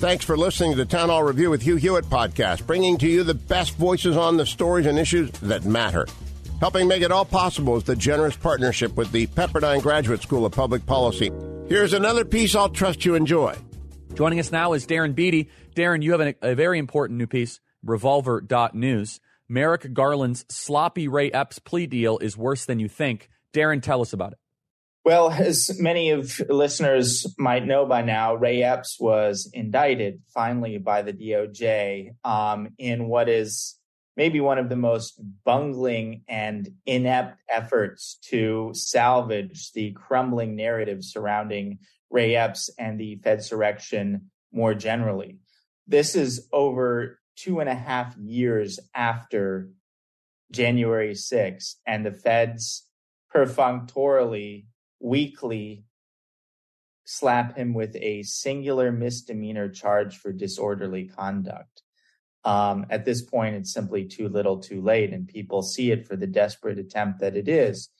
Thanks for listening to the Town Hall Review with Hugh Hewitt podcast, bringing to you the best voices on the stories and issues that matter. Helping make it all possible is the generous partnership with the Pepperdine Graduate School of Public Policy. Here's another piece I'll trust you enjoy. Joining us now is Darren Beattie. Darren, you have a, a very important new piece, revolver.news. Merrick Garland's sloppy Ray Epps plea deal is worse than you think. Darren, tell us about it. Well, as many of listeners might know by now, Ray Epps was indicted finally by the DOJ um, in what is maybe one of the most bungling and inept efforts to salvage the crumbling narrative surrounding Ray Epps and the Fedsurrection more generally. This is over two and a half years after January 6th, and the feds perfunctorily weekly slap him with a singular misdemeanor charge for disorderly conduct. Um, at this point, it's simply too little too late, and people see it for the desperate attempt that it is.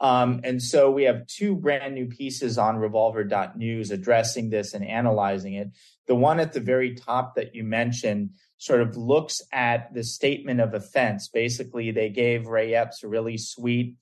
Um, and so we have two brand new pieces on revolver.news addressing this and analyzing it. The one at the very top that you mentioned sort of looks at the statement of offense. Basically, they gave Ray Epps a really sweet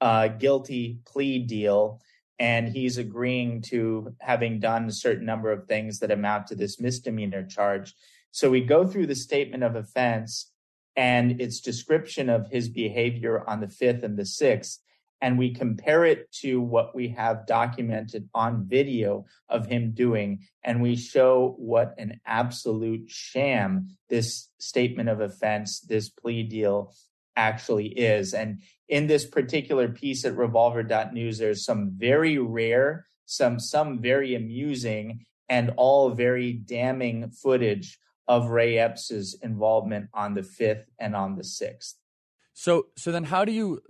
uh, guilty plea deal, and he's agreeing to having done a certain number of things that amount to this misdemeanor charge. So we go through the statement of offense and its description of his behavior on the 5th and the 6th, and we compare it to what we have documented on video of him doing, and we show what an absolute sham this statement of offense, this plea deal actually is. And in this particular piece at revolver.news, there's some very rare, some some very amusing, and all very damning footage of Ray Epps's involvement on the fifth and on the sixth. So so then how do you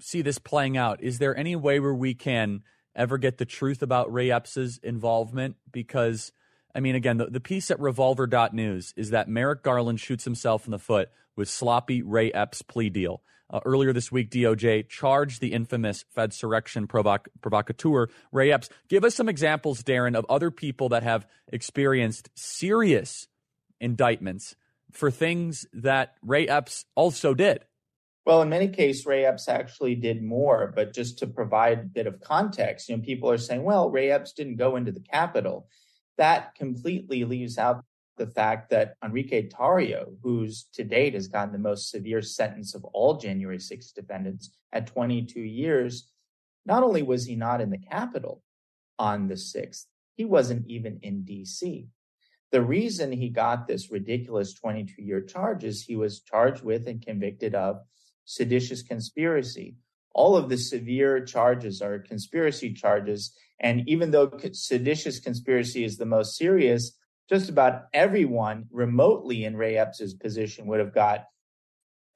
see this playing out? Is there any way where we can ever get the truth about Ray Epps's involvement? Because I mean, again, the, the piece at revolver.news is that Merrick Garland shoots himself in the foot with sloppy Ray Epps plea deal. Uh, earlier this week, DOJ charged the infamous Fedsurrection provoc- provocateur, Ray Epps. Give us some examples, Darren, of other people that have experienced serious indictments for things that Ray Epps also did. Well, in many cases, Ray Epps actually did more, but just to provide a bit of context, you know, people are saying, well, Ray Epps didn't go into the Capitol. That completely leaves out the fact that Enrique Tarrio, who's to date has gotten the most severe sentence of all January 6 defendants at 22 years, not only was he not in the Capitol on the 6th, he wasn't even in DC. The reason he got this ridiculous 22 year charge is he was charged with and convicted of seditious conspiracy. All of the severe charges are conspiracy charges. And even though seditious conspiracy is the most serious, just about everyone remotely in Ray Epps's position would have got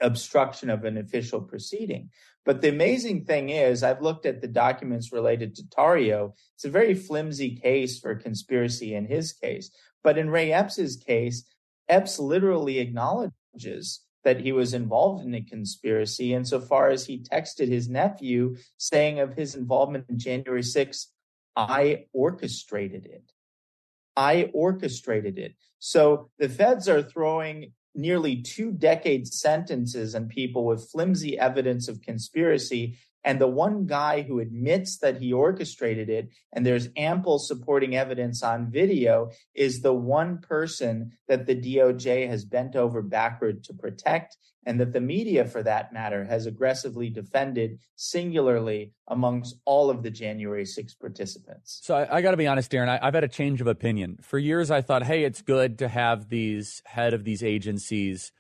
obstruction of an official proceeding. But the amazing thing is, I've looked at the documents related to Tarrio. It's a very flimsy case for conspiracy in his case. But in Ray Epps's case, Epps literally acknowledges that he was involved in a conspiracy insofar as he texted his nephew saying of his involvement in January 6th, I orchestrated it. I orchestrated it. So the feds are throwing nearly two decade sentences on people with flimsy evidence of conspiracy and the one guy who admits that he orchestrated it, and there's ample supporting evidence on video, is the one person that the DOJ has bent over backward to protect, and that the media, for that matter, has aggressively defended singularly amongst all of the January 6 participants. So I, I got to be honest, Darren, I, I've had a change of opinion. For years, I thought, hey, it's good to have these head of these agencies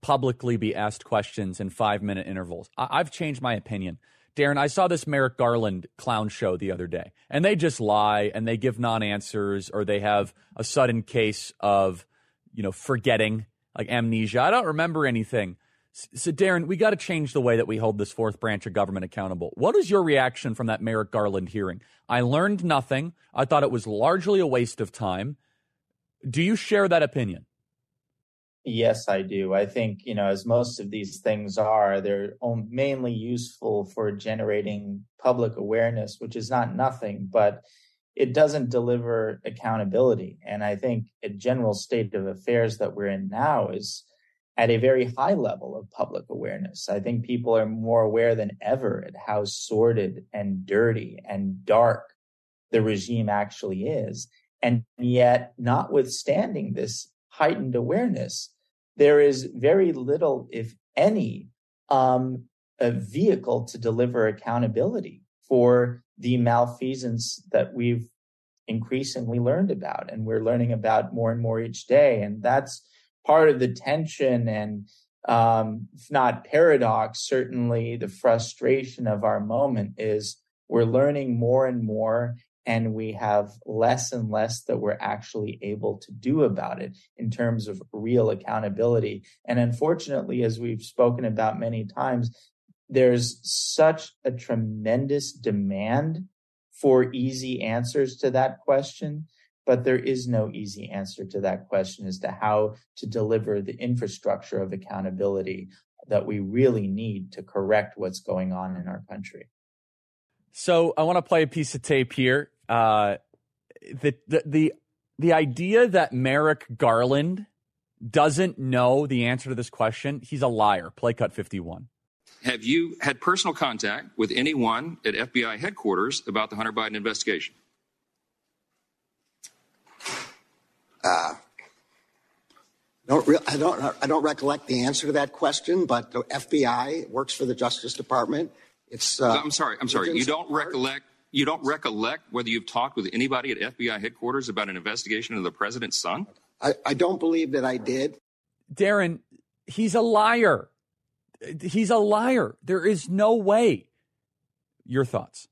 publicly be asked questions in five minute intervals. I, I've changed my opinion. Darren, I saw this Merrick Garland clown show the other day, and they just lie and they give non answers or they have a sudden case of, you know, forgetting, like amnesia. I don't remember anything. So, Darren, we got to change the way that we hold this fourth branch of government accountable. What is your reaction from that Merrick Garland hearing? I learned nothing. I thought it was largely a waste of time. Do you share that opinion? Yes, I do. I think, you know, as most of these things are, they're mainly useful for generating public awareness, which is not nothing, but it doesn't deliver accountability. And I think a general state of affairs that we're in now is at a very high level of public awareness. I think people are more aware than ever at how sordid and dirty and dark the regime actually is. And yet, notwithstanding this heightened awareness, there is very little, if any, um, a vehicle to deliver accountability for the malfeasance that we've increasingly learned about and we're learning about more and more each day. And that's part of the tension and um, if not paradox, certainly the frustration of our moment is we're learning more and more and we have less and less that we're actually able to do about it in terms of real accountability. And unfortunately, as we've spoken about many times, there's such a tremendous demand for easy answers to that question. But there is no easy answer to that question as to how to deliver the infrastructure of accountability that we really need to correct what's going on in our country. So I want to play a piece of tape here uh, the, the the the idea that Merrick Garland doesn't know the answer to this question, he's a liar. Play cut 51. Have you had personal contact with anyone at FBI headquarters about the Hunter Biden investigation? Uh, don't re- I don't I don't recollect the answer to that question, but the FBI works for the Justice Department. It's. Uh, I'm sorry. I'm sorry. You don't recollect you don't recollect whether you've talked with anybody at FBI headquarters about an investigation of the president's son? I, I don't believe that I did. Darren, he's a liar. He's a liar. There is no way. Your thoughts?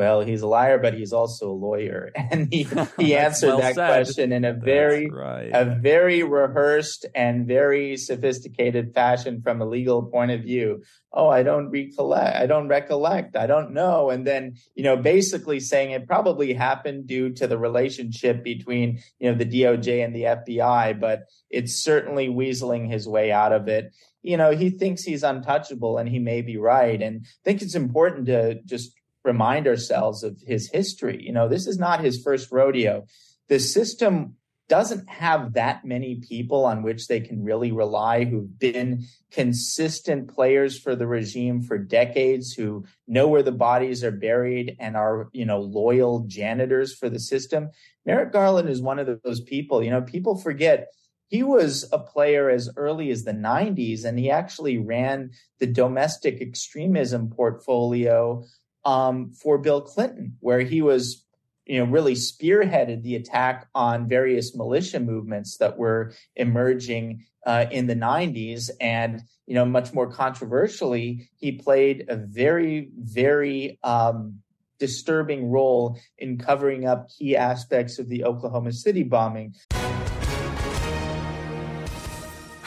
Well, he's a liar, but he's also a lawyer, and he he answered well that said. question in a very right. a very rehearsed and very sophisticated fashion from a legal point of view. Oh, I don't recollect. I don't recollect. I don't know. And then you know, basically saying it probably happened due to the relationship between you know the DOJ and the FBI, but it's certainly weaseling his way out of it you know, he thinks he's untouchable and he may be right. And I think it's important to just remind ourselves of his history. You know, this is not his first rodeo. The system doesn't have that many people on which they can really rely who've been consistent players for the regime for decades who know where the bodies are buried and are you know loyal janitors for the system merrick garland is one of those people you know people forget he was a player as early as the 90s and he actually ran the domestic extremism portfolio um, for Bill Clinton, where he was, you know, really spearheaded the attack on various militia movements that were emerging uh, in the 90s. And, you know, much more controversially, he played a very, very um, disturbing role in covering up key aspects of the Oklahoma City bombing.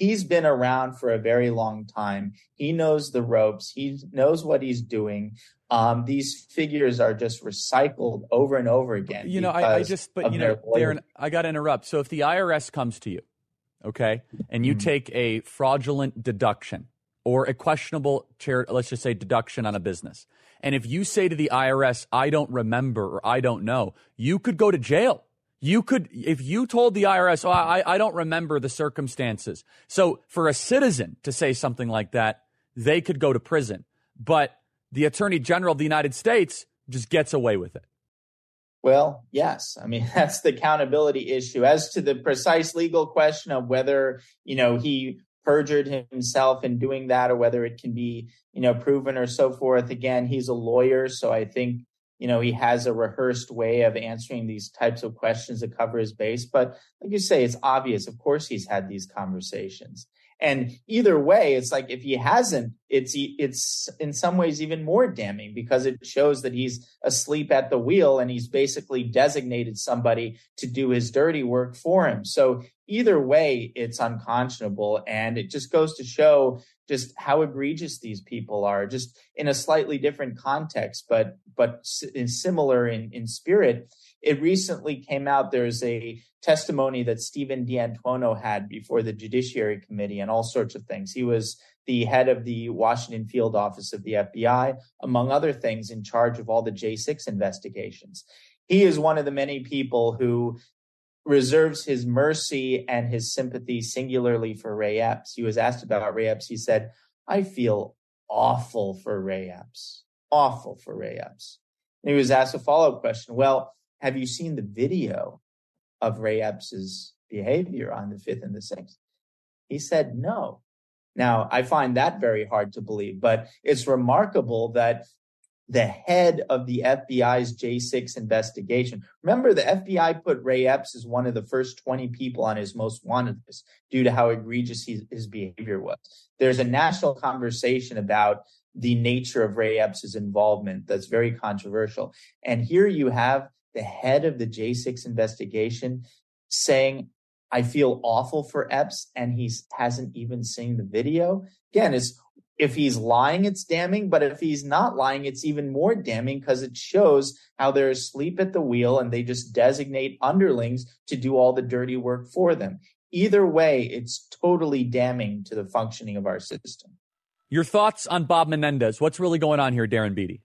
he's been around for a very long time. He knows the ropes. He knows what he's doing. Um, these figures are just recycled over and over again. You know, I, I just, but you know, Darren, I got to interrupt. So if the IRS comes to you, okay, and you mm-hmm. take a fraudulent deduction or a questionable, chair, let's just say deduction on a business, and if you say to the IRS, I don't remember or I don't know, you could go to jail. You could, if you told the IRS, oh, I, I don't remember the circumstances. So for a citizen to say something like that, they could go to prison. But the Attorney General of the United States just gets away with it. Well, yes. I mean, that's the accountability issue. As to the precise legal question of whether, you know, he perjured himself in doing that or whether it can be, you know, proven or so forth, again, he's a lawyer. So I think you know, he has a rehearsed way of answering these types of questions to cover his base. But like you say, it's obvious. Of course, he's had these conversations. And either way, it's like if he hasn't, it's it's in some ways even more damning because it shows that he's asleep at the wheel and he's basically designated somebody to do his dirty work for him. So either way, it's unconscionable, and it just goes to show just how egregious these people are, just in a slightly different context, but but in similar in in spirit. It recently came out. There's a testimony that Stephen D'Antuono had before the Judiciary Committee and all sorts of things. He was the head of the Washington field office of the FBI, among other things, in charge of all the J6 investigations. He is one of the many people who reserves his mercy and his sympathy singularly for Ray Epps. He was asked about Ray Epps. He said, I feel awful for Ray Epps, awful for Ray Epps. And he was asked a follow up question. Well, have you seen the video of Ray Epps's behavior on the fifth and the sixth? He said no. Now, I find that very hard to believe, but it's remarkable that the head of the FBI's J6 investigation. Remember, the FBI put Ray Epps as one of the first 20 people on his most wanted list due to how egregious he, his behavior was. There's a national conversation about the nature of Ray Epps's involvement that's very controversial. And here you have the head of the J6 investigation saying, I feel awful for Epps, and he hasn't even seen the video. Again, it's if he's lying, it's damning, but if he's not lying, it's even more damning because it shows how they're asleep at the wheel and they just designate underlings to do all the dirty work for them. Either way, it's totally damning to the functioning of our system. Your thoughts on Bob Menendez? What's really going on here, Darren Beattie?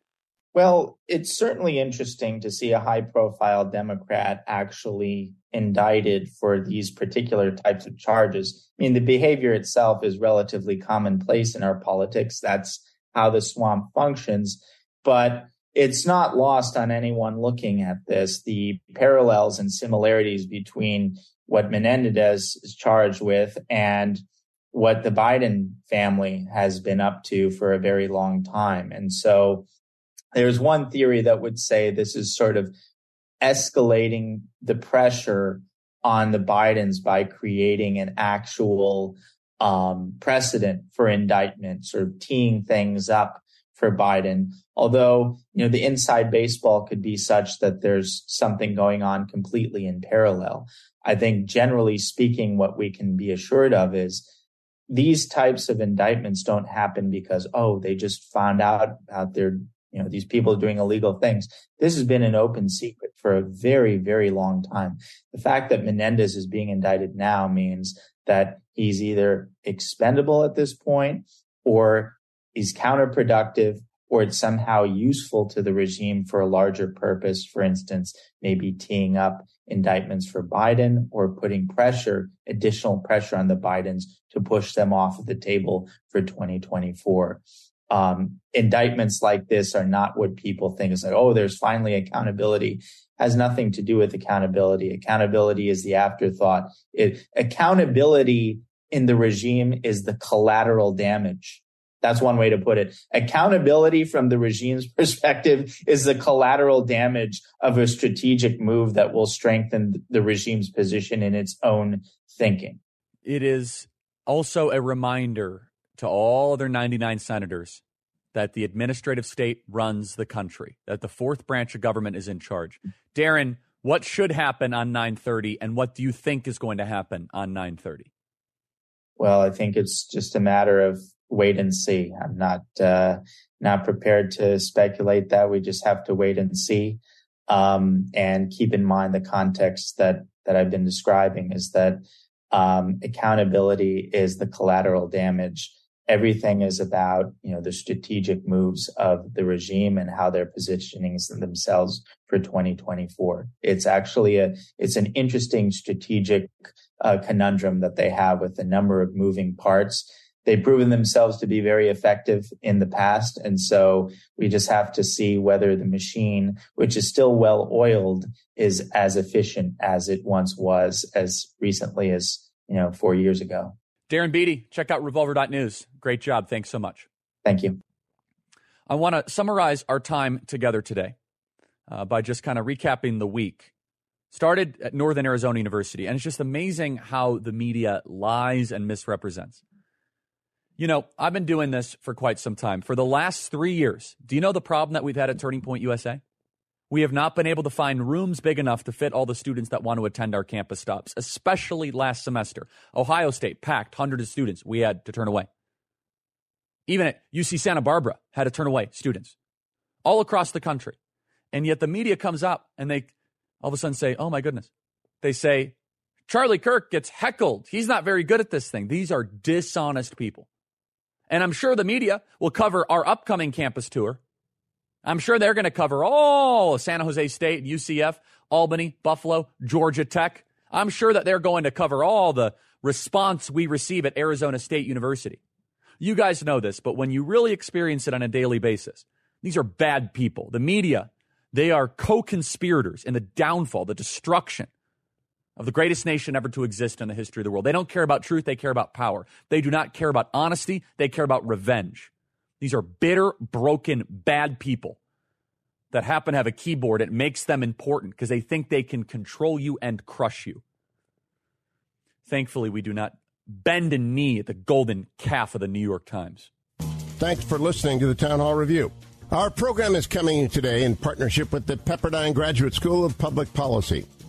Well, it's certainly interesting to see a high profile Democrat actually indicted for these particular types of charges. I mean, the behavior itself is relatively commonplace in our politics. That's how the swamp functions. But it's not lost on anyone looking at this the parallels and similarities between what Menendez is charged with and what the Biden family has been up to for a very long time. And so there's one theory that would say this is sort of escalating the pressure on the Bidens by creating an actual um, precedent for indictment, sort of teeing things up for Biden. Although, you know, the inside baseball could be such that there's something going on completely in parallel. I think generally speaking, what we can be assured of is these types of indictments don't happen because, oh, they just found out about their you know, these people doing illegal things. This has been an open secret for a very, very long time. The fact that Menendez is being indicted now means that he's either expendable at this point or he's counterproductive or it's somehow useful to the regime for a larger purpose. For instance, maybe teeing up indictments for Biden or putting pressure, additional pressure on the Bidens to push them off of the table for 2024 um, indictments like this are not what people think. It's like, oh, there's finally accountability. Has nothing to do with accountability. Accountability is the afterthought. It, accountability in the regime is the collateral damage. That's one way to put it. Accountability from the regime's perspective is the collateral damage of a strategic move that will strengthen the regime's position in its own thinking. It is also a reminder to all other 99 senators that the administrative state runs the country, that the fourth branch of government is in charge. Darren, what should happen on 930 and what do you think is going to happen on 930? well, I think it's just a matter of wait and see. I'm not uh, not prepared to speculate that. We just have to wait and see, um, and keep in mind the context that that I've been describing is that um, accountability is the collateral damage. Everything is about you know the strategic moves of the regime and how they're positioning themselves for 2024. It's actually a it's an interesting strategic uh, conundrum that they have with a number of moving parts they've proven themselves to be very effective in the past. And so we just have to see whether the machine, which is still well oiled, is as efficient as it once was as recently as, you know, four years ago. Darren Beattie, check out revolver.news. Great job. Thanks so much. Thank you. I want to summarize our time together today uh, by just kind of recapping the week. Started at Northern Arizona University, and it's just amazing how the media lies and misrepresents. You know, I've been doing this for quite some time. For the last three years, do you know the problem that we've had at Turning Point USA? We have not been able to find rooms big enough to fit all the students that want to attend our campus stops, especially last semester. Ohio State packed hundreds of students we had to turn away. Even at UC Santa Barbara had to turn away students all across the country. And yet the media comes up and they all of a sudden say, oh my goodness. They say, Charlie Kirk gets heckled. He's not very good at this thing. These are dishonest people. And I'm sure the media will cover our upcoming campus tour. I'm sure they're going to cover all San Jose State, UCF, Albany, Buffalo, Georgia Tech. I'm sure that they're going to cover all the response we receive at Arizona State University. You guys know this, but when you really experience it on a daily basis, these are bad people. The media, they are co conspirators in the downfall, the destruction of the greatest nation ever to exist in the history of the world. They don't care about truth, they care about power. They do not care about honesty, they care about revenge. These are bitter, broken, bad people that happen to have a keyboard. It makes them important because they think they can control you and crush you. Thankfully, we do not bend a knee at the golden calf of the New York Times. Thanks for listening to the Town Hall Review. Our program is coming today in partnership with the Pepperdine Graduate School of Public Policy.